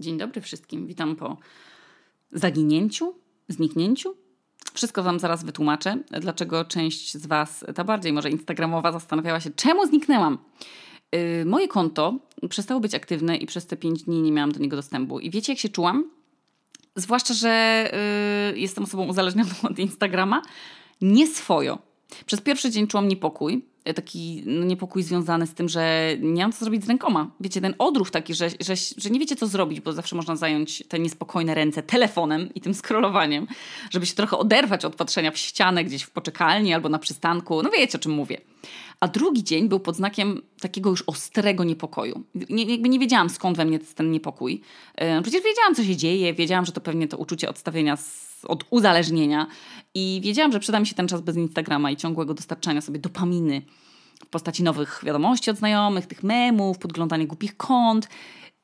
Dzień dobry wszystkim. Witam po zaginięciu, zniknięciu. Wszystko Wam zaraz wytłumaczę, dlaczego część z Was, ta bardziej może instagramowa, zastanawiała się, czemu zniknęłam. Yy, moje konto przestało być aktywne i przez te 5 dni nie miałam do niego dostępu. I wiecie, jak się czułam? Zwłaszcza, że yy, jestem osobą uzależnioną od Instagrama. Nie swojo. Przez pierwszy dzień czułam niepokój, taki no, niepokój związany z tym, że nie mam co zrobić z rękoma. Wiecie, ten odruch taki, że, że, że nie wiecie co zrobić, bo zawsze można zająć te niespokojne ręce telefonem i tym scrollowaniem, żeby się trochę oderwać od patrzenia w ścianę gdzieś w poczekalni albo na przystanku. No wiecie o czym mówię. A drugi dzień był pod znakiem takiego już ostrego niepokoju. Nie, jakby nie wiedziałam skąd we mnie ten niepokój. Przecież wiedziałam co się dzieje, wiedziałam, że to pewnie to uczucie odstawienia z od uzależnienia. I wiedziałam, że przyda mi się ten czas bez Instagrama i ciągłego dostarczania sobie dopaminy w postaci nowych wiadomości od znajomych, tych memów, podglądania głupich kont.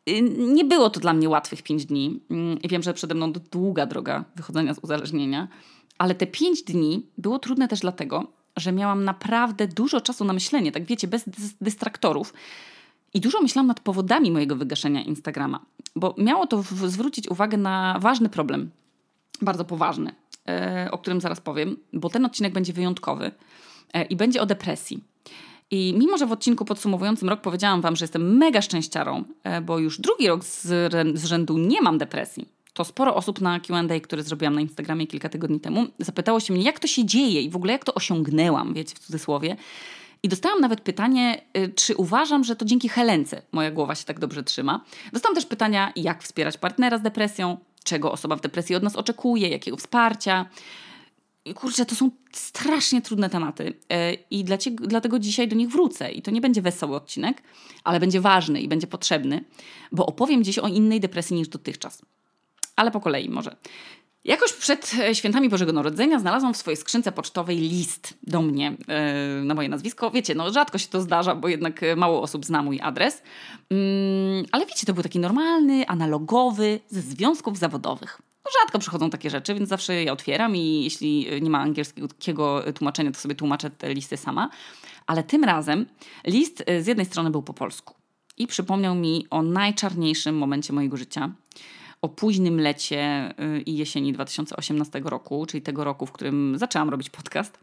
Y, nie było to dla mnie łatwych pięć dni mm, i wiem, że przede mną długa droga wychodzenia z uzależnienia, ale te pięć dni było trudne też dlatego, że miałam naprawdę dużo czasu na myślenie, tak wiecie, bez dystraktorów. I dużo myślałam nad powodami mojego wygaszenia Instagrama, bo miało to zwrócić uwagę na ważny problem, bardzo poważny, e, o którym zaraz powiem, bo ten odcinek będzie wyjątkowy e, i będzie o depresji. I mimo, że w odcinku podsumowującym rok powiedziałam Wam, że jestem mega szczęściarą, e, bo już drugi rok z, z rzędu nie mam depresji, to sporo osób na QA, które zrobiłam na Instagramie kilka tygodni temu, zapytało się mnie, jak to się dzieje i w ogóle jak to osiągnęłam, wiecie, w cudzysłowie. I dostałam nawet pytanie, czy uważam, że to dzięki Helence moja głowa się tak dobrze trzyma. Dostałam też pytania, jak wspierać partnera z depresją, czego osoba w depresji od nas oczekuje, jakiego wsparcia. Kurczę, to są strasznie trudne tematy e, i dlatego dzisiaj do nich wrócę. I to nie będzie wesoły odcinek, ale będzie ważny i będzie potrzebny, bo opowiem dziś o innej depresji niż dotychczas. Ale po kolei może. Jakoś przed e, świętami Bożego Narodzenia znalazłam w swojej skrzynce pocztowej list do mnie yy, na moje nazwisko. Wiecie, no rzadko się to zdarza, bo jednak e, mało osób zna mój adres. Yy, ale wiecie, to był taki normalny, analogowy, ze związków zawodowych. No, rzadko przychodzą takie rzeczy, więc zawsze je otwieram i jeśli nie ma angielskiego tłumaczenia, to sobie tłumaczę te listy sama. Ale tym razem list z jednej strony był po polsku i przypomniał mi o najczarniejszym momencie mojego życia – o późnym lecie y, i jesieni 2018 roku, czyli tego roku, w którym zaczęłam robić podcast.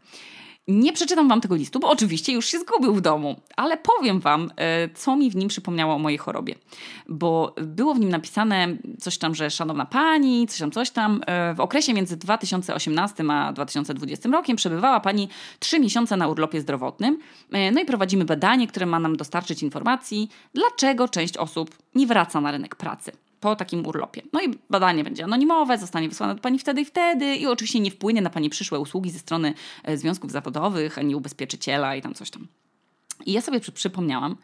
Nie przeczytam wam tego listu, bo oczywiście już się zgubił w domu, ale powiem wam, y, co mi w nim przypomniało o mojej chorobie. Bo było w nim napisane coś tam, że szanowna pani, coś tam, coś tam. Y, w okresie między 2018 a 2020 rokiem przebywała pani trzy miesiące na urlopie zdrowotnym. No i prowadzimy badanie, które ma nam dostarczyć informacji, dlaczego część osób nie wraca na rynek pracy po takim urlopie. No i badanie będzie anonimowe, zostanie wysłane do Pani wtedy i wtedy i oczywiście nie wpłynie na Pani przyszłe usługi ze strony e, związków zawodowych, ani ubezpieczyciela i tam coś tam. I ja sobie przypomniałam,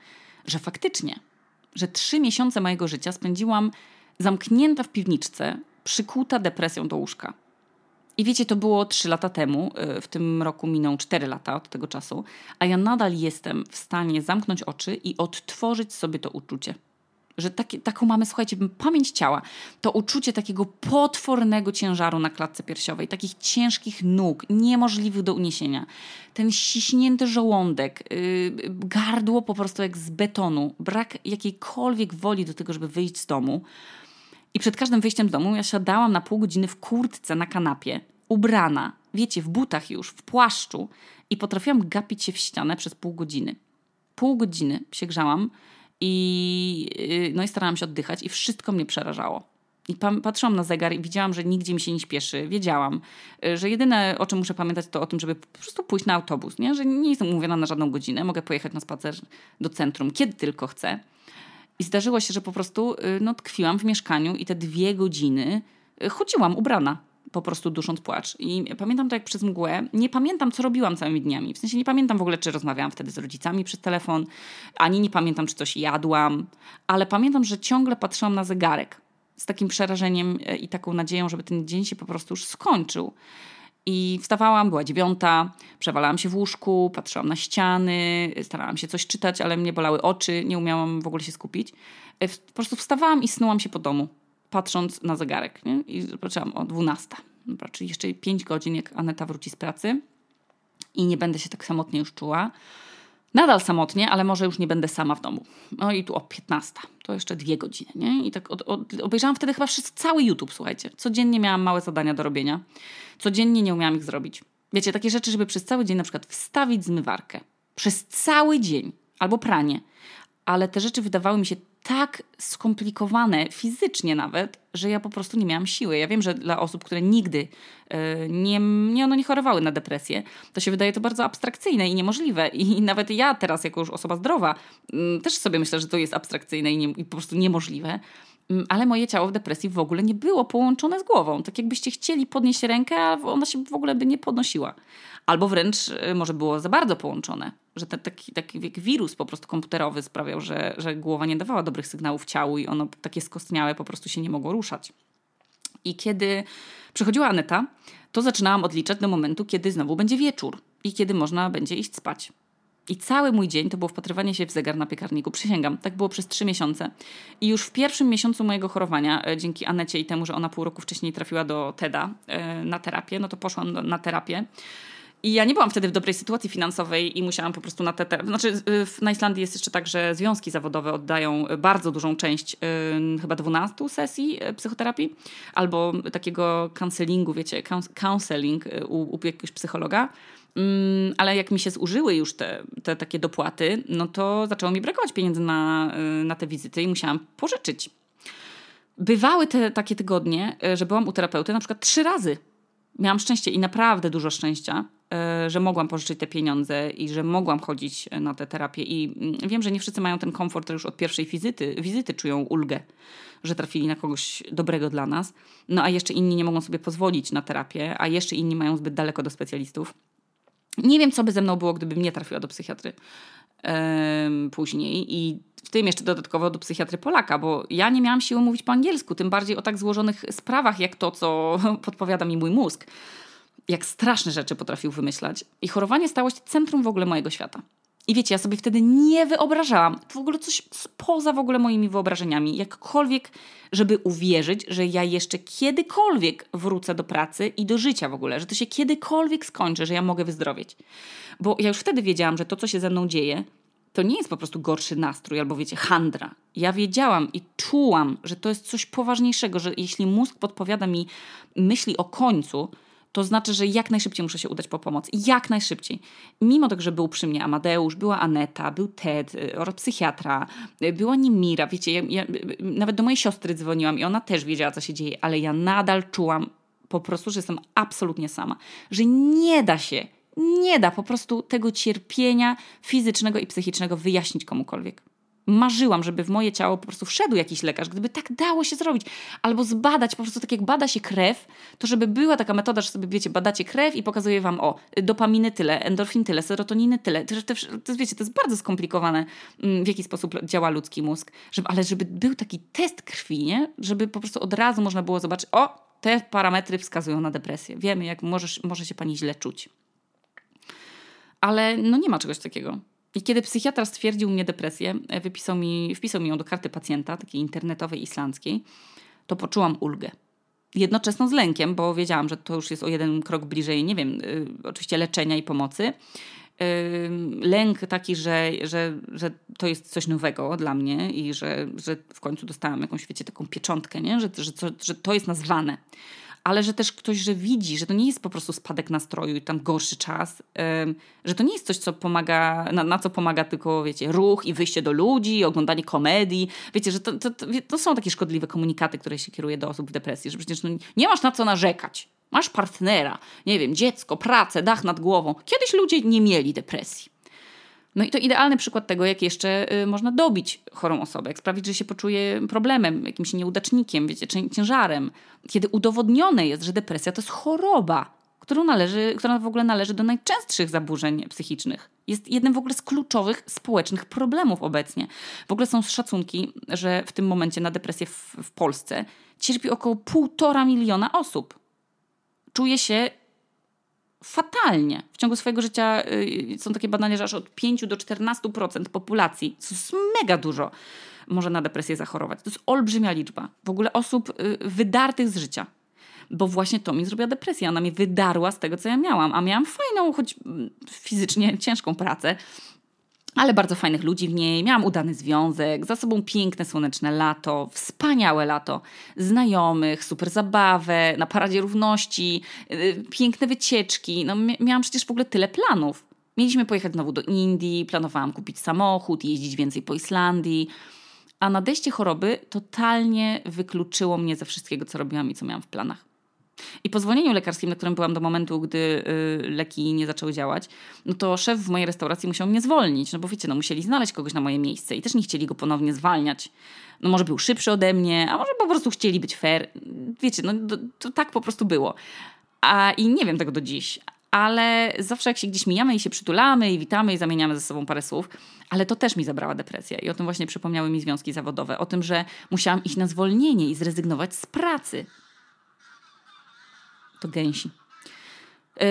że faktycznie, że trzy miesiące mojego życia spędziłam zamknięta w piwniczce, przykuta depresją do łóżka. I wiecie, to było trzy lata temu, e, w tym roku miną cztery lata od tego czasu, a ja nadal jestem w stanie zamknąć oczy i odtworzyć sobie to uczucie że taki, taką mamy, słuchajcie, pamięć ciała, to uczucie takiego potwornego ciężaru na klatce piersiowej, takich ciężkich nóg, niemożliwych do uniesienia, ten ściśnięty żołądek, yy, gardło po prostu jak z betonu, brak jakiejkolwiek woli do tego, żeby wyjść z domu. I przed każdym wyjściem z domu ja siadałam na pół godziny w kurtce na kanapie, ubrana, wiecie, w butach już, w płaszczu i potrafiłam gapić się w ścianę przez pół godziny. Pół godziny się grzałam i, y, no i starałam się oddychać i wszystko mnie przerażało. I patrzyłam na zegar i widziałam, że nigdzie mi się nie śpieszy. Wiedziałam, y, że jedyne o czym muszę pamiętać to o tym, żeby po prostu pójść na autobus, nie? że nie jestem umówiona na żadną godzinę, mogę pojechać na spacer do centrum, kiedy tylko chcę. I zdarzyło się, że po prostu y, no, tkwiłam w mieszkaniu i te dwie godziny chodziłam ubrana po prostu dusząc płacz. I pamiętam to jak przez mgłę. Nie pamiętam, co robiłam całymi dniami. W sensie nie pamiętam w ogóle, czy rozmawiałam wtedy z rodzicami przez telefon, ani nie pamiętam, czy coś jadłam, ale pamiętam, że ciągle patrzyłam na zegarek z takim przerażeniem e, i taką nadzieją, żeby ten dzień się po prostu już skończył. I wstawałam, była dziewiąta, przewalałam się w łóżku, patrzyłam na ściany, starałam się coś czytać, ale mnie bolały oczy, nie umiałam w ogóle się skupić. E, po prostu wstawałam i snułam się po domu patrząc na zegarek. Nie? I zobaczyłam o 12. Dobra, czyli jeszcze 5 godzin, jak Aneta wróci z pracy i nie będę się tak samotnie już czuła. Nadal samotnie, ale może już nie będę sama w domu. No i tu o 15, to jeszcze dwie godziny, nie? I tak od, od, obejrzałam wtedy chyba wszyscy, cały YouTube, słuchajcie. Codziennie miałam małe zadania do robienia. Codziennie nie umiałam ich zrobić. Wiecie, takie rzeczy, żeby przez cały dzień na przykład wstawić zmywarkę. Przez cały dzień. Albo pranie. Ale te rzeczy wydawały mi się tak skomplikowane fizycznie nawet, że ja po prostu nie miałam siły. Ja wiem, że dla osób, które nigdy yy, nie, nie, no, nie chorowały na depresję, to się wydaje to bardzo abstrakcyjne i niemożliwe. I nawet ja teraz, jako już osoba zdrowa, yy, też sobie myślę, że to jest abstrakcyjne i, nie, i po prostu niemożliwe. Yy, ale moje ciało w depresji w ogóle nie było połączone z głową. Tak jakbyście chcieli podnieść rękę, a ona się w ogóle by nie podnosiła. Albo wręcz y, może było za bardzo połączone, że ten, taki, taki wirus po prostu komputerowy sprawiał, że, że głowa nie dawała dobrych sygnałów ciału i ono takie skostniałe po prostu się nie mogło ruszać. I kiedy przychodziła Aneta, to zaczynałam odliczać do momentu, kiedy znowu będzie wieczór i kiedy można będzie iść spać. I cały mój dzień to było wpatrywanie się w zegar na piekarniku. Przysięgam, tak było przez trzy miesiące. I już w pierwszym miesiącu mojego chorowania, e, dzięki Anecie i temu, że ona pół roku wcześniej trafiła do TEDa e, na terapię, no to poszłam na terapię. I ja nie byłam wtedy w dobrej sytuacji finansowej i musiałam po prostu na te. te znaczy, na Islandii jest jeszcze tak, że związki zawodowe oddają bardzo dużą część, yy, chyba 12 sesji y, psychoterapii albo takiego counselingu, wiecie, counseling y, u, u jakiegoś psychologa. Mm, ale jak mi się zużyły już te, te takie dopłaty, no to zaczęło mi brakować pieniędzy na, na te wizyty i musiałam pożyczyć. Bywały te takie tygodnie, że byłam u terapeuty na przykład trzy razy. Miałam szczęście i naprawdę dużo szczęścia, E, że mogłam pożyczyć te pieniądze i że mogłam chodzić na tę terapię. I mm, wiem, że nie wszyscy mają ten komfort, że już od pierwszej wizyty, wizyty czują ulgę, że trafili na kogoś dobrego dla nas. No a jeszcze inni nie mogą sobie pozwolić na terapię, a jeszcze inni mają zbyt daleko do specjalistów. Nie wiem, co by ze mną było, gdybym nie trafiła do psychiatry później i w tym jeszcze dodatkowo do psychiatry Polaka, bo ja nie miałam siły mówić po angielsku, tym bardziej o tak złożonych sprawach, jak to, co podpowiada mi mój mózg jak straszne rzeczy potrafił wymyślać. I chorowanie stało się centrum w ogóle mojego świata. I wiecie, ja sobie wtedy nie wyobrażałam w ogóle coś poza w ogóle moimi wyobrażeniami, jakkolwiek, żeby uwierzyć, że ja jeszcze kiedykolwiek wrócę do pracy i do życia w ogóle, że to się kiedykolwiek skończy, że ja mogę wyzdrowieć. Bo ja już wtedy wiedziałam, że to, co się ze mną dzieje, to nie jest po prostu gorszy nastrój albo wiecie, handra. Ja wiedziałam i czułam, że to jest coś poważniejszego, że jeśli mózg podpowiada mi myśli o końcu, to znaczy, że jak najszybciej muszę się udać po pomoc. Jak najszybciej. Mimo tego, że był przy mnie Amadeusz, była Aneta, był Ted y, oraz psychiatra, y, była Nimira, wiecie, ja, ja, nawet do mojej siostry dzwoniłam i ona też wiedziała, co się dzieje, ale ja nadal czułam po prostu, że jestem absolutnie sama. Że nie da się, nie da po prostu tego cierpienia fizycznego i psychicznego wyjaśnić komukolwiek marzyłam, żeby w moje ciało po prostu wszedł jakiś lekarz, gdyby tak dało się zrobić. Albo zbadać, po prostu tak jak bada się krew, to żeby była taka metoda, że sobie, wiecie, badacie krew i pokazuje wam, o, dopaminy tyle, endorfin tyle, serotoniny tyle. To, to, to, wiecie, to jest bardzo skomplikowane, mm, w jaki sposób działa ludzki mózg. Żeby, ale żeby był taki test krwi, nie? Żeby po prostu od razu można było zobaczyć, o, te parametry wskazują na depresję. Wiemy, jak możesz, może się pani źle czuć. Ale no nie ma czegoś takiego. I kiedy psychiatra stwierdził mnie depresję, e, wypisał mi, wpisał mi ją do karty pacjenta, takiej internetowej, islandzkiej, to poczułam ulgę. Jednoczesną z lękiem, bo wiedziałam, że to już jest o jeden krok bliżej, nie wiem, y, oczywiście leczenia i pomocy. Lęk taki, że, że, że to jest coś nowego dla mnie i że, że w końcu dostałam jakąś, wiecie, taką pieczątkę, nie? Że, że, że to jest nazwane ale że też ktoś, że widzi, że to nie jest po prostu spadek nastroju i tam gorszy czas, że to nie jest coś, co pomaga, na, na co pomaga tylko, wiecie, ruch i wyjście do ludzi, oglądanie komedii. Wiecie, że to, to, to, to są takie szkodliwe komunikaty, które się kieruje do osób w depresji, że przecież no, nie masz na co narzekać. Masz partnera, nie wiem, dziecko, pracę, dach nad głową. Kiedyś ludzie nie mieli depresji. No i to idealny przykład tego, jak jeszcze y, można dobić chorą osobę, jak sprawić, że się poczuje problemem, jakimś nieudacznikiem, wiecie, ciężarem. Kiedy udowodnione jest, że depresja to jest choroba, którą należy, która w ogóle należy do najczęstszych zaburzeń psychicznych. Jest jednym w ogóle z kluczowych społecznych problemów obecnie. W ogóle są szacunki, że w tym momencie na depresję w, w Polsce cierpi około półtora miliona osób. Czuje się fatalnie. W ciągu swojego życia y, są takie badania, że aż od 5 do 14% populacji, to jest mega dużo, może na depresję zachorować. To jest olbrzymia liczba. W ogóle osób y, wydartych z życia. Bo właśnie to mi zrobiła depresja. Ona mnie wydarła z tego, co ja miałam. A miałam fajną, choć mm, fizycznie ciężką pracę. Ale bardzo fajnych ludzi w niej. Miałam udany związek, za sobą piękne, słoneczne lato, wspaniałe lato, znajomych, super zabawę, na paradzie równości, yy, piękne wycieczki. No, miałam przecież w ogóle tyle planów. Mieliśmy pojechać znowu do Indii, planowałam kupić samochód, jeździć więcej po Islandii. A nadejście choroby totalnie wykluczyło mnie ze wszystkiego, co robiłam i co miałam w planach. I po zwolnieniu lekarskim, na którym byłam do momentu, gdy y, leki nie zaczęły działać, no to szef w mojej restauracji musiał mnie zwolnić, no bo wiecie, no musieli znaleźć kogoś na moje miejsce i też nie chcieli go ponownie zwalniać. No może był szybszy ode mnie, a może po prostu chcieli być fair. Wiecie, no to, to tak po prostu było. A i nie wiem tego do dziś, ale zawsze jak się gdzieś mijamy i się przytulamy i witamy i zamieniamy ze sobą parę słów, ale to też mi zabrała depresja i o tym właśnie przypomniały mi związki zawodowe, o tym, że musiałam iść na zwolnienie i zrezygnować z pracy. To gęsi. Yy,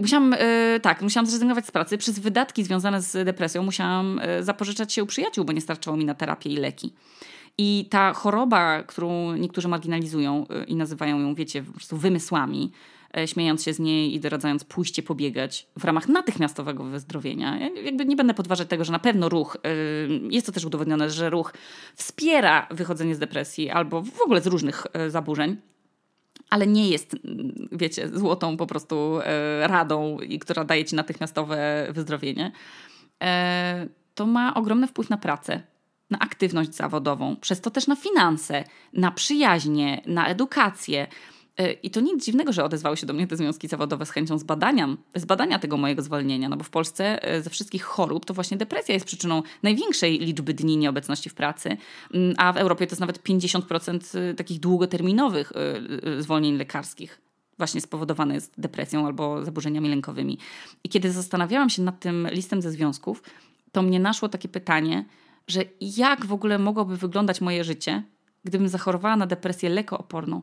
musiałam, yy, tak, musiałam zrezygnować z pracy. Przez wydatki związane z depresją musiałam yy, zapożyczać się u przyjaciół, bo nie starczyło mi na terapię i leki. I ta choroba, którą niektórzy marginalizują i nazywają ją, wiecie, po prostu wymysłami, E, śmiejąc się z niej i doradzając pójście pobiegać w ramach natychmiastowego wyzdrowienia. Ja jakby nie będę podważać tego, że na pewno ruch, e, jest to też udowodnione, że ruch wspiera wychodzenie z depresji albo w ogóle z różnych e, zaburzeń ale nie jest, wiecie, złotą po prostu radą, która daje ci natychmiastowe wyzdrowienie, to ma ogromny wpływ na pracę, na aktywność zawodową, przez to też na finanse, na przyjaźnie, na edukację. E, I to nic dziwnego, że odezwały się do mnie te związki zawodowe z chęcią zbadania, zbadania tego mojego zwolnienia, no bo w Polsce e, ze wszystkich chorób to właśnie depresja jest przyczyną największej liczby dni nieobecności w pracy, a w Europie to jest nawet 50% e, takich długoterminowych zwolnień lekarskich właśnie spowodowane jest depresją albo zaburzeniami lękowymi. I kiedy zastanawiałam się nad tym listem ze związków, to mnie naszło takie pytanie, że jak w ogóle mogłoby wyglądać moje życie, gdybym zachorowała na depresję lekooporną?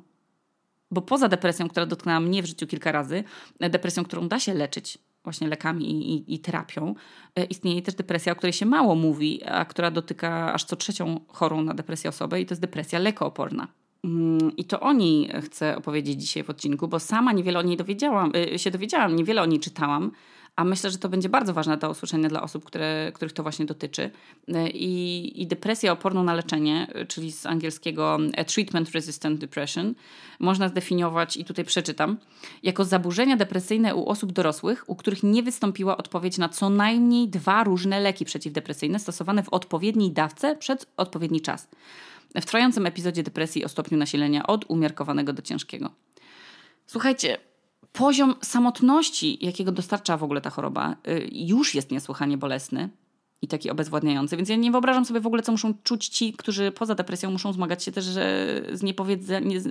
Bo poza depresją, która dotknęła mnie w życiu kilka razy, e, depresją, którą da się leczyć właśnie lekami i, i, i, terapią, e, istnieje też depresja, o której się mało mówi, a która dotyka aż co trzecią chorą na depresję osobę i to jest depresja lekooporna. Mm, I to o niej chcę opowiedzieć dzisiaj w odcinku, bo sama niewiele o niej dowiedziałam, e, się dowiedziałam, niewiele o niej czytałam, a myślę, że to będzie bardzo ważne do usłyszenia dla osób, które, których to właśnie dotyczy. I, I depresja oporną na leczenie, czyli z angielskiego treatment resistant depression, można zdefiniować, i tutaj przeczytam, jako zaburzenia depresyjne u osób dorosłych, u których nie wystąpiła odpowiedź na co najmniej dwa różne leki przeciwdepresyjne stosowane w odpowiedniej dawce przed odpowiedni czas. W trwającym epizodzie depresji o stopniu nasilenia od umiarkowanego do ciężkiego. Słuchajcie, poziom samotności, jakiego dostarcza w ogóle ta choroba, y, już jest niesłychanie bolesny i taki obezwładniający. Więc ja nie wyobrażam sobie w ogóle, co muszą czuć ci, którzy poza depresją muszą zmagać się też z,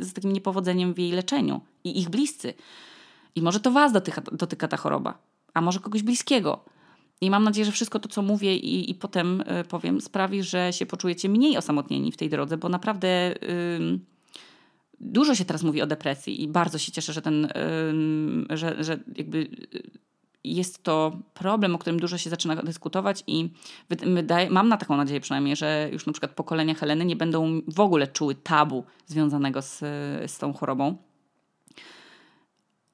z takim niepowodzeniem w jej leczeniu i ich bliscy. I może to was dotyka, dotyka ta choroba, a może kogoś bliskiego. I mam nadzieję, że wszystko to, co mówię i, i potem y, powiem, sprawi, że się poczujecie mniej osamotnieni w tej drodze, bo naprawdę. Dużo się teraz mówi o depresji i bardzo się cieszę, że ten, że, że jakby jest to problem, o którym dużo się zaczyna dyskutować i wydaje, mam na taką nadzieję przynajmniej, że już na przykład pokolenia Heleny nie będą w ogóle czuły tabu związanego z, z tą chorobą.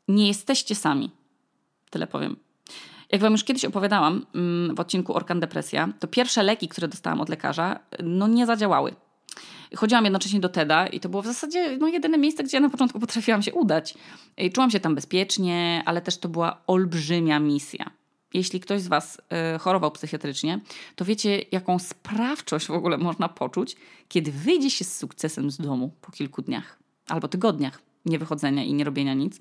Nie jesteście sami. Tyle powiem. Jak Wam już kiedyś opowiadałam w odcinku Orkan Depresja, to pierwsze leki, które dostałam od lekarza, no nie zadziałały. Chodziłam jednocześnie do TEDa i to było w zasadzie no, jedyne miejsce, gdzie ja na początku potrafiłam się udać. I czułam się tam bezpiecznie, ale też to była olbrzymia misja. Jeśli ktoś z Was y, chorował psychiatrycznie, to wiecie, jaką sprawczość w ogóle można poczuć, kiedy wyjdzie się z sukcesem z domu po kilku dniach albo tygodniach niewychodzenia i nie robienia nic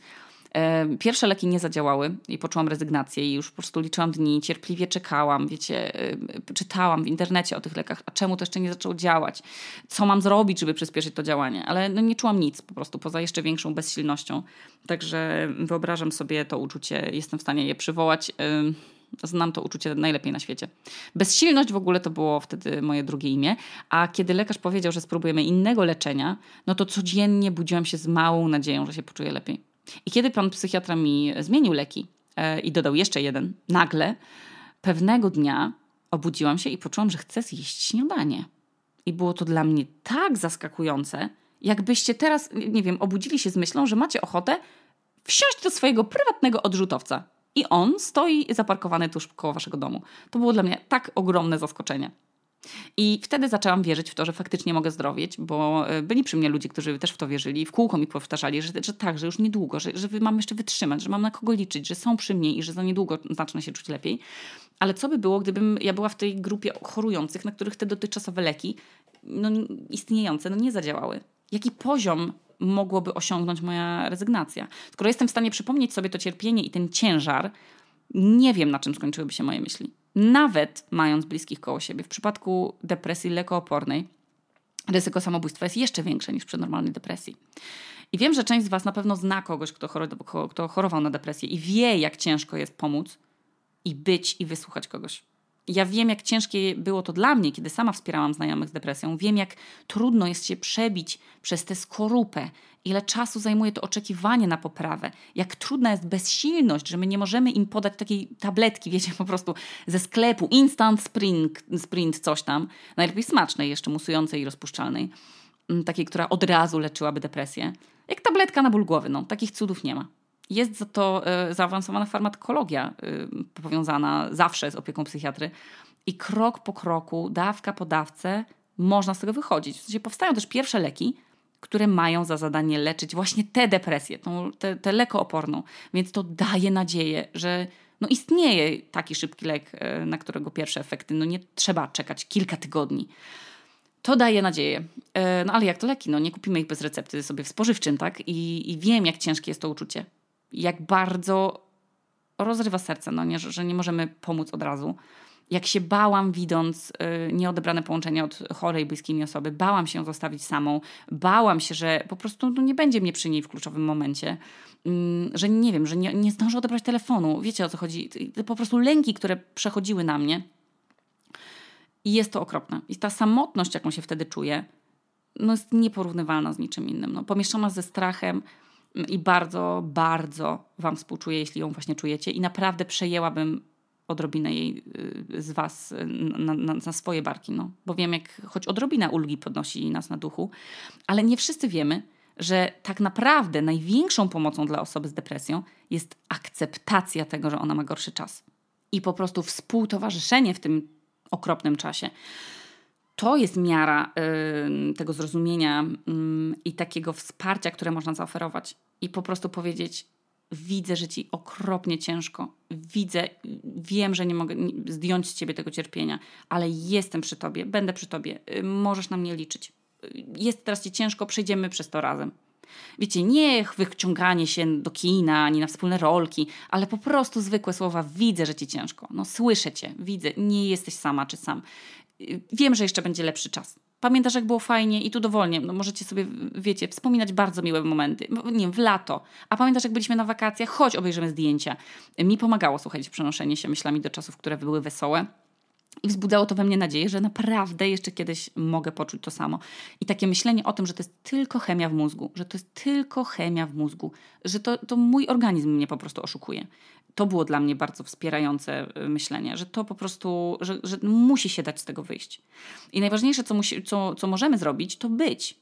Pierwsze leki nie zadziałały i poczułam rezygnację i już po prostu liczyłam dni, cierpliwie czekałam, wiecie, czytałam w internecie o tych lekach, a czemu to jeszcze nie zaczęło działać, co mam zrobić, żeby przyspieszyć to działanie, ale no nie czułam nic po prostu, poza jeszcze większą bezsilnością. Także wyobrażam sobie to uczucie, jestem w stanie je przywołać. Znam to uczucie najlepiej na świecie. Bezsilność w ogóle to było wtedy moje drugie imię, a kiedy lekarz powiedział, że spróbujemy innego leczenia, no to codziennie budziłam się z małą nadzieją, że się poczuję lepiej. I kiedy pan psychiatra mi zmienił leki e, i dodał jeszcze jeden, nagle pewnego dnia obudziłam się i poczułam, że chcę zjeść śniadanie. I było to dla mnie tak zaskakujące, jakbyście teraz, nie wiem, obudzili się z myślą, że macie ochotę wsiąść do swojego prywatnego odrzutowca I on stoi zaparkowany tuż koło waszego domu. To było dla mnie tak ogromne zaskoczenie. I wtedy zaczęłam wierzyć w to, że faktycznie mogę zdrowieć, bo e, byli przy mnie ludzie, którzy też w to wierzyli, w kółko mi powtarzali, że, że tak, że już niedługo, że, że mam jeszcze wytrzymać, że mam na kogo liczyć, że są przy mnie i że za niedługo zacznę się czuć lepiej. Ale co by było, gdybym ja była w tej grupie chorujących, na których te dotychczasowe leki no, istniejące no, nie zadziałały? Jaki poziom mogłoby osiągnąć moja rezygnacja? Skoro jestem w stanie przypomnieć sobie to cierpienie i ten ciężar, nie wiem, na czym skończyłyby się moje myśli nawet mając bliskich koło siebie. W przypadku depresji lekoopornej ryzyko samobójstwa jest jeszcze większe niż przy normalnej depresji. I wiem, że część z Was na pewno zna kogoś, kto, kto chorował na depresję i wie, jak ciężko jest pomóc i być i wysłuchać kogoś. Ja wiem, jak ciężkie było to dla mnie, kiedy sama wspierałam znajomych z depresją. Wiem, jak trudno jest się przebić przez tę skorupę, ile czasu zajmuje to oczekiwanie na poprawę, jak trudna jest bezsilność, że my nie możemy im podać takiej tabletki, wiecie, po prostu ze sklepu, instant sprint, sprint coś tam, najlepiej smacznej, jeszcze musującej i rozpuszczalnej, mm, takiej, która od razu leczyłaby depresję. Jak tabletka na ból głowy, no, takich cudów nie ma. Jest za to y, zaawansowana farmakologia y, powiązana zawsze z opieką psychiatry i krok po kroku, dawka po dawce można z tego wychodzić. W sensie powstają też pierwsze leki, które mają za zadanie leczyć właśnie tę depresję, tą, tę, tę lekooporną. Więc to daje nadzieję, że no istnieje taki szybki lek, y, na którego pierwsze efekty no nie trzeba czekać kilka tygodni. To daje nadzieję. No ale jak to leki? No nie kupimy ich bez recepty sobie w spożywczym, tak? I, i wiem, jak ciężkie jest to uczucie jak bardzo rozrywa serce, no nie, że nie możemy pomóc od razu. Jak się bałam, widząc y, nieodebrane połączenie od chorej, bliskiej mi osoby, bałam się zostawić samą, bałam się, że po prostu no, nie będzie mnie przy niej w kluczowym momencie, y, że nie wiem, że nie, nie zdążę odebrać telefonu. Wiecie o co chodzi? Po prostu lęki, które przechodziły na mnie. I jest to okropne. I ta samotność, jaką się wtedy czuję, no jest nieporównywalna z niczym innym. No, pomieszczona ze strachem, i bardzo, bardzo Wam współczuję, jeśli ją właśnie czujecie. I naprawdę przejęłabym odrobinę jej y, z Was na, na, na, swoje barki, no. bo wiem, jak choć odrobina ulgi podnosi nas na duchu, ale nie wszyscy wiemy, że tak naprawdę największą pomocą dla osoby z depresją jest akceptacja tego, że ona ma gorszy czas. I po prostu współtowarzyszenie w tym okropnym czasie to jest miara y, tego zrozumienia y, i takiego wsparcia, które można zaoferować. I po prostu powiedzieć: Widzę, że ci okropnie ciężko, widzę, wiem, że nie mogę zdjąć z ciebie tego cierpienia, ale jestem przy tobie, będę przy tobie, y, możesz na mnie liczyć. Jest teraz ci ciężko, przejdziemy przez to razem. Wiecie, nie wyciąganie się do kina, ani na wspólne rolki, ale po prostu zwykłe słowa: Widzę, że ci ciężko. No, słyszę cię, widzę, nie jesteś sama czy sam wiem, że jeszcze będzie lepszy czas. Pamiętasz, jak było fajnie i tu dowolnie, no możecie sobie, wiecie, wspominać bardzo miłe momenty. Nie wiem, w lato. A pamiętasz, jak byliśmy na wakacjach? Chodź, obejrzymy zdjęcia. Mi pomagało, słuchajcie, przenoszenie się myślami do czasów, które były wesołe. I wzbudzało to we mnie nadzieję, że naprawdę jeszcze kiedyś mogę poczuć to samo. I takie myślenie o tym, że to jest tylko chemia w mózgu, że to jest tylko chemia w mózgu, że to, to mój organizm mnie po prostu oszukuje. To było dla mnie bardzo wspierające y, myślenie, że to po prostu, że, że musi się dać z tego wyjść. I najważniejsze, co, musi, co, co możemy zrobić, to być.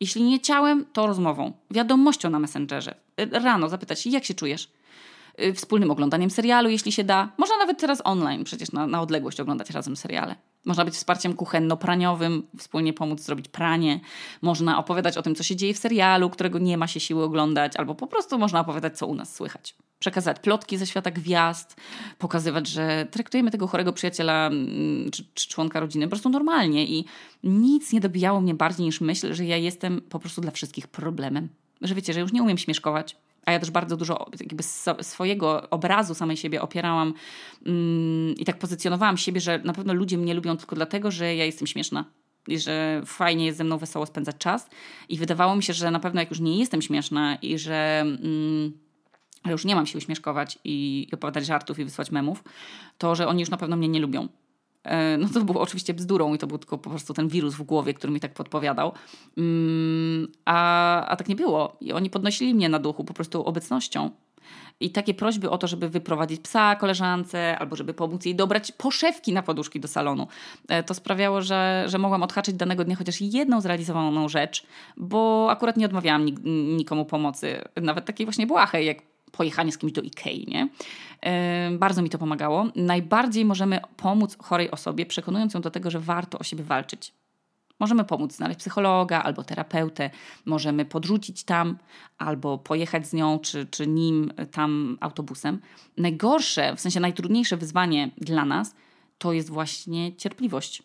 Jeśli nie ciałem, to rozmową, wiadomością na Messengerze. Y, rano zapytać, jak się czujesz? Y, wspólnym oglądaniem serialu, jeśli się da. Można nawet teraz online przecież na, na odległość oglądać razem seriale. Można być wsparciem kuchenno-praniowym, wspólnie pomóc zrobić pranie. Można opowiadać o tym, co się dzieje w serialu, którego nie ma się siły oglądać, albo po prostu można opowiadać, co u nas słychać. Przekazać plotki ze świata gwiazd, pokazywać, że traktujemy tego chorego przyjaciela mm, czy, czy członka rodziny po prostu normalnie i nic nie dobijało mnie bardziej niż myśl, że ja jestem po prostu dla wszystkich problemem. Że wiecie, że już nie umiem śmieszkować, a ja też bardzo dużo jakby swojego obrazu samej siebie opierałam mm, i tak pozycjonowałam siebie, że na pewno ludzie mnie lubią tylko dlatego, że ja jestem śmieszna i że fajnie jest ze mną wesoło spędzać czas. I wydawało mi się, że na pewno jak już nie jestem śmieszna i że mm, już nie mam się uśmieszkować i opowiadać żartów i wysłać memów, to że oni już na pewno mnie nie lubią. E, no to było oczywiście bzdurą i to był tylko po prostu ten wirus w głowie, który mi tak podpowiadał. Mm, a, a tak nie było. I oni podnosili mnie na duchu po prostu obecnością. I takie prośby o to, żeby wyprowadzić psa koleżance, albo żeby pomóc jej dobrać poszewki na poduszki do salonu, e, to sprawiało, że, że mogłam odhaczyć danego dnia chociaż jedną zrealizowaną rzecz, bo akurat nie odmawiałam nikomu pomocy, nawet takiej właśnie błahej, jak pojechanie z kimś do Ikei, nie? Bardzo mi to pomagało. Najbardziej możemy pomóc chorej osobie, przekonując ją do tego, że warto o siebie walczyć. Możemy pomóc znaleźć psychologa albo terapeutę, możemy podrzucić tam albo pojechać z nią czy, czy nim tam autobusem. Najgorsze, w sensie najtrudniejsze wyzwanie dla nas to jest właśnie cierpliwość.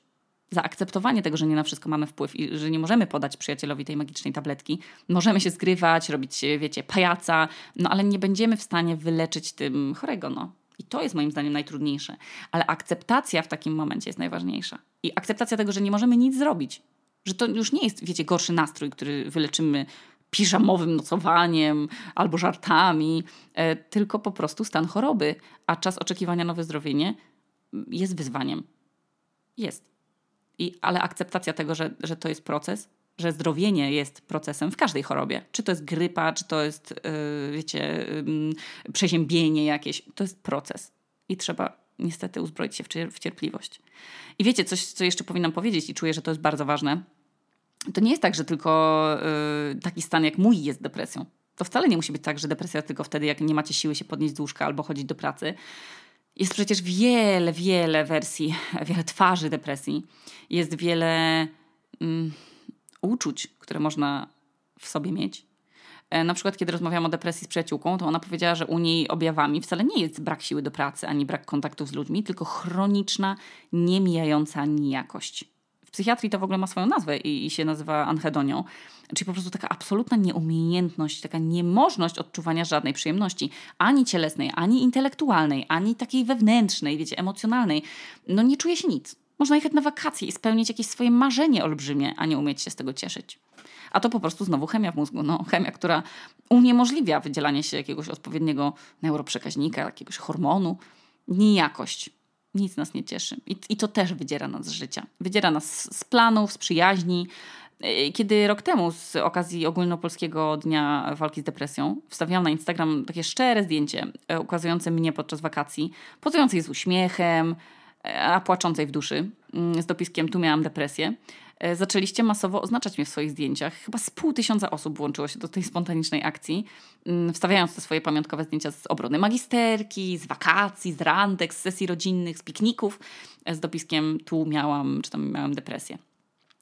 Zaakceptowanie tego, że nie na wszystko mamy wpływ i że nie możemy podać przyjacielowi tej magicznej tabletki. Możemy się zgrywać, robić, wiecie, pajaca, no ale nie będziemy w stanie wyleczyć tym chorego, no. I to jest moim zdaniem najtrudniejsze. Ale akceptacja w takim momencie jest najważniejsza. I akceptacja tego, że nie możemy nic zrobić. Że to już nie jest, wiecie, gorszy nastrój, który wyleczymy piżamowym nocowaniem albo żartami, e, tylko po prostu stan choroby, a czas oczekiwania na wyzdrowienie jest wyzwaniem. Jest. I, ale akceptacja tego, że, że to jest proces, że zdrowienie jest procesem w każdej chorobie. Czy to jest grypa, czy to jest, yy, wiecie, yy, przeziębienie jakieś. To jest proces. I trzeba niestety uzbroić się w, cierpliwość. I wiecie, coś, co jeszcze powinnam powiedzieć i czuję, że to jest bardzo ważne. To nie jest tak, że tylko yy, taki stan jak mój jest depresją. To wcale nie musi być tak, że depresja tylko wtedy, jak nie macie siły się podnieść z łóżka albo chodzić do pracy. Jest przecież wiele, wiele wersji, wiele twarzy depresji. Jest wiele mm, uczuć, które można w sobie mieć. E, na przykład, kiedy rozmawiałam o depresji z przyjaciółką, to ona powiedziała, że u niej objawami wcale nie jest brak siły do pracy ani brak kontaktów z ludźmi, tylko chroniczna, niemijająca nijakość. W psychiatrii to w ogóle ma swoją nazwę i, i się nazywa anhedonią, czyli po prostu taka absolutna nieumiejętność, taka niemożność odczuwania żadnej przyjemności, ani cielesnej, ani intelektualnej, ani takiej wewnętrznej, wiecie, emocjonalnej. No nie czuje się nic. Można jechać na wakacje i spełnić jakieś swoje marzenie olbrzymie, a nie umieć się z tego cieszyć. A to po prostu znowu chemia w mózgu. No, chemia, która uniemożliwia wydzielanie się jakiegoś odpowiedniego neuroprzekaźnika, jakiegoś hormonu. Nijakość. Nic nas nie cieszy. I, I to też wydziera nas z życia. Wydziera nas z planów, z przyjaźni. E, kiedy rok temu z okazji ogólnopolskiego dnia walki z depresją wstawiałam na Instagram takie szczere zdjęcie e, ukazujące mnie podczas wakacji, pozującej z uśmiechem, a płaczącej w duszy, mm, z dopiskiem tu miałam depresję. E, zaczęliście masowo oznaczać mnie w swoich zdjęciach. Chyba z pół tysiąca osób włączyło się do tej spontanicznej akcji, mm, wstawiając te swoje pamiątkowe zdjęcia z obrony magisterki, z wakacji, z randek, z sesji rodzinnych, z pikników, e, z dopiskiem tu miałam, czy tam miałam depresję.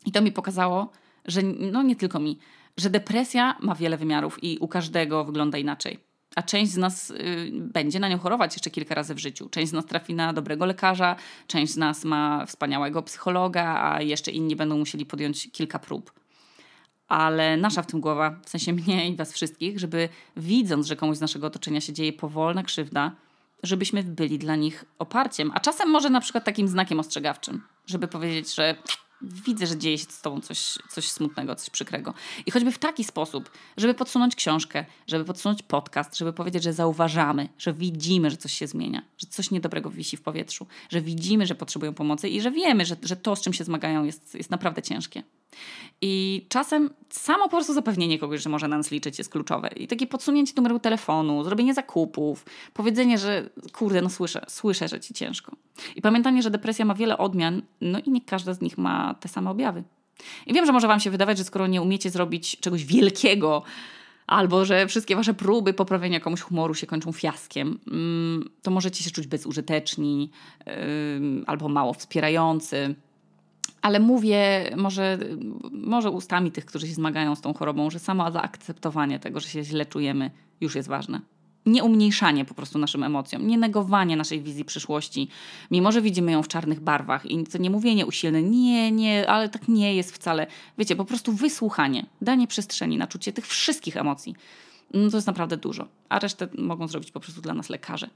I to mi pokazało, że no nie tylko mi, że depresja ma wiele wymiarów i u każdego wygląda inaczej a część z nas y, będzie na nią chorować jeszcze kilka razy w życiu. Część z nas trafi na dobrego lekarza, część z nas ma wspaniałego psychologa, a jeszcze inni będą musieli podjąć kilka prób. Ale nasza w tym głowa, w sensie mnie i was wszystkich, żeby widząc, że komuś z naszego otoczenia się dzieje powolna krzywda, żebyśmy byli dla nich oparciem, a czasem może na przykład takim znakiem ostrzegawczym, żeby powiedzieć, że widzę, że dzieje się z tobą coś, coś smutnego, coś przykrego. I choćby w taki sposób, żeby podsunąć książkę, żeby podsunąć podcast, żeby powiedzieć, że zauważamy, że widzimy, że coś się zmienia, że coś niedobrego wisi w powietrzu, że widzimy, że potrzebują pomocy i że wiemy, że, że to, z czym się zmagają, jest, jest naprawdę ciężkie. I czasem samo po prostu zapewnienie kogoś, że może na nas liczyć, jest kluczowe. I takie podsunięcie numeru telefonu, zrobienie zakupów, powiedzenie, że kurde, no słyszę, słyszę, że ci ciężko. I pamiętanie, że depresja ma wiele odmian, no i nie każda z nich ma te same objawy. I wiem, że może Wam się wydawać, że skoro nie umiecie zrobić czegoś wielkiego, albo że wszystkie Wasze próby poprawienia komuś humoru się kończą fiaskiem, mm, to możecie się czuć bezużyteczni albo mało wspierający. Ale mówię może, może ustami tych, którzy się zmagają z tą chorobą, że samo zaakceptowanie tego, że się źle czujemy, już jest ważne. Nie umniejszanie po prostu naszym emocjom, nie negowanie naszej wizji przyszłości, mimo że widzimy ją w czarnych barwach i to nie mówienie usilne, nie, nie, ale tak nie jest wcale. Wiecie, po prostu wysłuchanie, danie przestrzeni na czucie tych wszystkich emocji no to jest naprawdę dużo. A resztę mogą zrobić po prostu dla nas lekarze.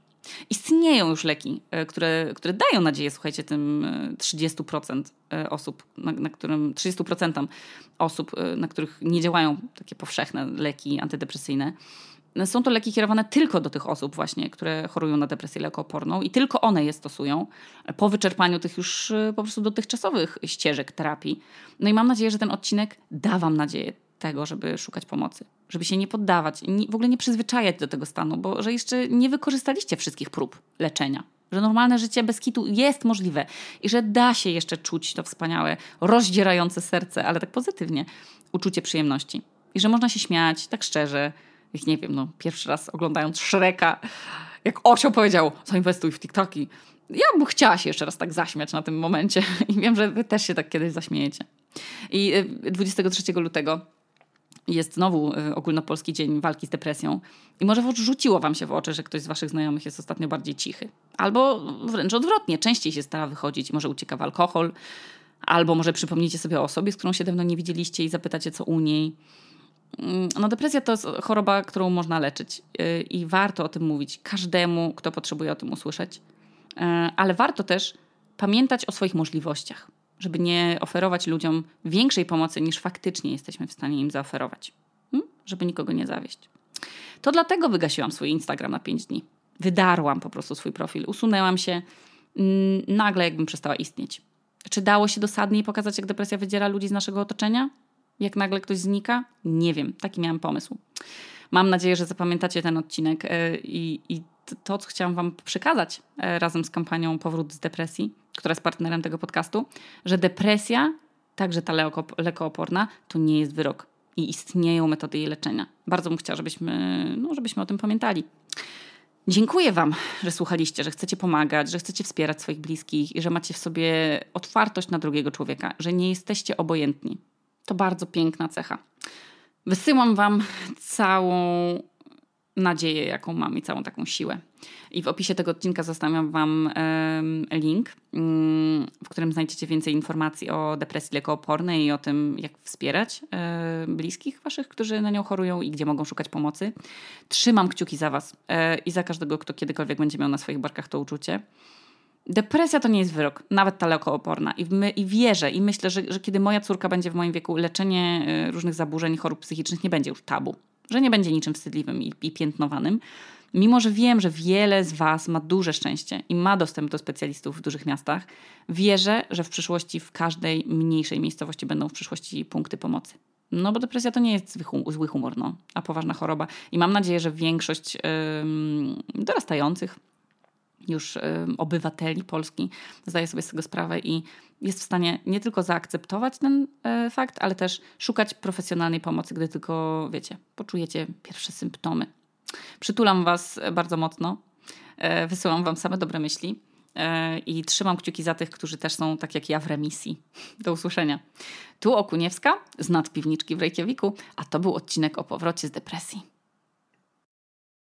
Istnieją już leki, e, które, które dają nadzieję, słuchajcie, tym 30% e, e, osób, na, na którym 30% osób, na których nie działają takie powszechne leki antydepresyjne. Są to leki kierowane tylko do tych osób właśnie, które chorują na depresję lekooporną i tylko one je stosują po wyczerpaniu tych już po prostu dotychczasowych ścieżek terapii. No i mam nadzieję, że ten odcinek da Wam nadzieję tego, żeby szukać pomocy, żeby się nie poddawać w ogóle nie przyzwyczajać do tego stanu, bo że jeszcze nie wykorzystaliście wszystkich prób leczenia. Że normalne życie bez kitu jest możliwe i że da się jeszcze czuć to wspaniałe, rozdzierające serce, ale tak pozytywnie, uczucie przyjemności. I że można się śmiać tak szczerze, jak nie wiem, no pierwszy raz oglądając Shreka, jak osioł powiedział, zainwestuj w TikToki. Ja bym chciała się jeszcze raz tak zaśmiać na tym momencie i wiem, że wy też się tak kiedyś zaśmiejecie. I 23 y, lutego jest znowu y, ogólnopolski dzień walki z depresją i może rzuciło wam się w oczy, że ktoś z waszych znajomych jest ostatnio bardziej cichy. Albo wręcz odwrotnie, częściej się stara wychodzić, może ucieka w alkohol, albo może przypomnicie sobie o osobie, z którą się dawno nie widzieliście i zapytacie, co u niej. Mm, no, depresja to jest choroba, którą można leczyć y, i warto o tym mówić każdemu, kto potrzebuje o tym usłyszeć. Y, ale warto też pamiętać o swoich możliwościach żeby nie oferować ludziom większej pomocy niż faktycznie jesteśmy w stanie im zaoferować, hmm? żeby nikogo nie zawieść. To dlatego wygasiłam swój Instagram na 5 dni. Wydarłam po prostu swój profil, usunęłam się mm, nagle, jakbym przestała istnieć. Czy dało się dosadniej pokazać, jak depresja wydziela ludzi z naszego otoczenia? Jak nagle ktoś znika? Nie wiem, taki miałam pomysł. Mam nadzieję, że zapamiętacie ten odcinek e, i, i to, co chciałam Wam przekazać e, razem z kampanią Powrót z depresji, która jest partnerem tego podcastu, że depresja, także ta lekooporna, to nie jest wyrok i istnieją metody jej leczenia. Bardzo bym chciała, żebyśmy, no, żebyśmy o tym pamiętali. Dziękuję Wam, że słuchaliście, że chcecie pomagać, że chcecie wspierać swoich bliskich i że macie w sobie otwartość na drugiego człowieka, że nie jesteście obojętni. To bardzo piękna cecha. Wysyłam Wam całą nadzieję, jaką mam i całą taką siłę. I w opisie tego odcinka zostawiam Wam link, mm, w którym znajdziecie więcej informacji o depresji lekoopornej i o tym, jak wspierać bliskich Waszych, którzy na nią chorują i gdzie mogą szukać pomocy. Trzymam kciuki za Was e, i za każdego, kto kiedykolwiek będzie miał na swoich barkach to uczucie. Depresja to nie jest wyrok, nawet ta lekooporna. I, my, I wierzę i myślę, że, że kiedy moja córka będzie w moim wieku, leczenie e, różnych zaburzeń, chorób psychicznych nie będzie już tabu że nie będzie niczym wstydliwym i, i piętnowanym. Mimo, że wiem, że wiele z Was ma duże szczęście i ma dostęp do specjalistów w dużych miastach, wierzę, że w przyszłości w każdej mniejszej miejscowości będą w przyszłości punkty pomocy. No bo depresja to nie jest zły, zły humor, no, a poważna choroba. I mam nadzieję, że większość yy, dorastających już obywateli Polski zdaje sobie z tego sprawę i jest w stanie nie tylko zaakceptować ten e, fakt, ale też szukać profesjonalnej pomocy, gdy tylko, wiecie, poczujecie pierwsze symptomy. Przytulam Was bardzo mocno, e, wysyłam Wam same dobre myśli i trzymam kciuki za tych, którzy też są tak jak ja w remisji. Do usłyszenia. Tu Okuniewska z nadpiwniczki w Reykjaviku, a to był odcinek o powrocie z depresji.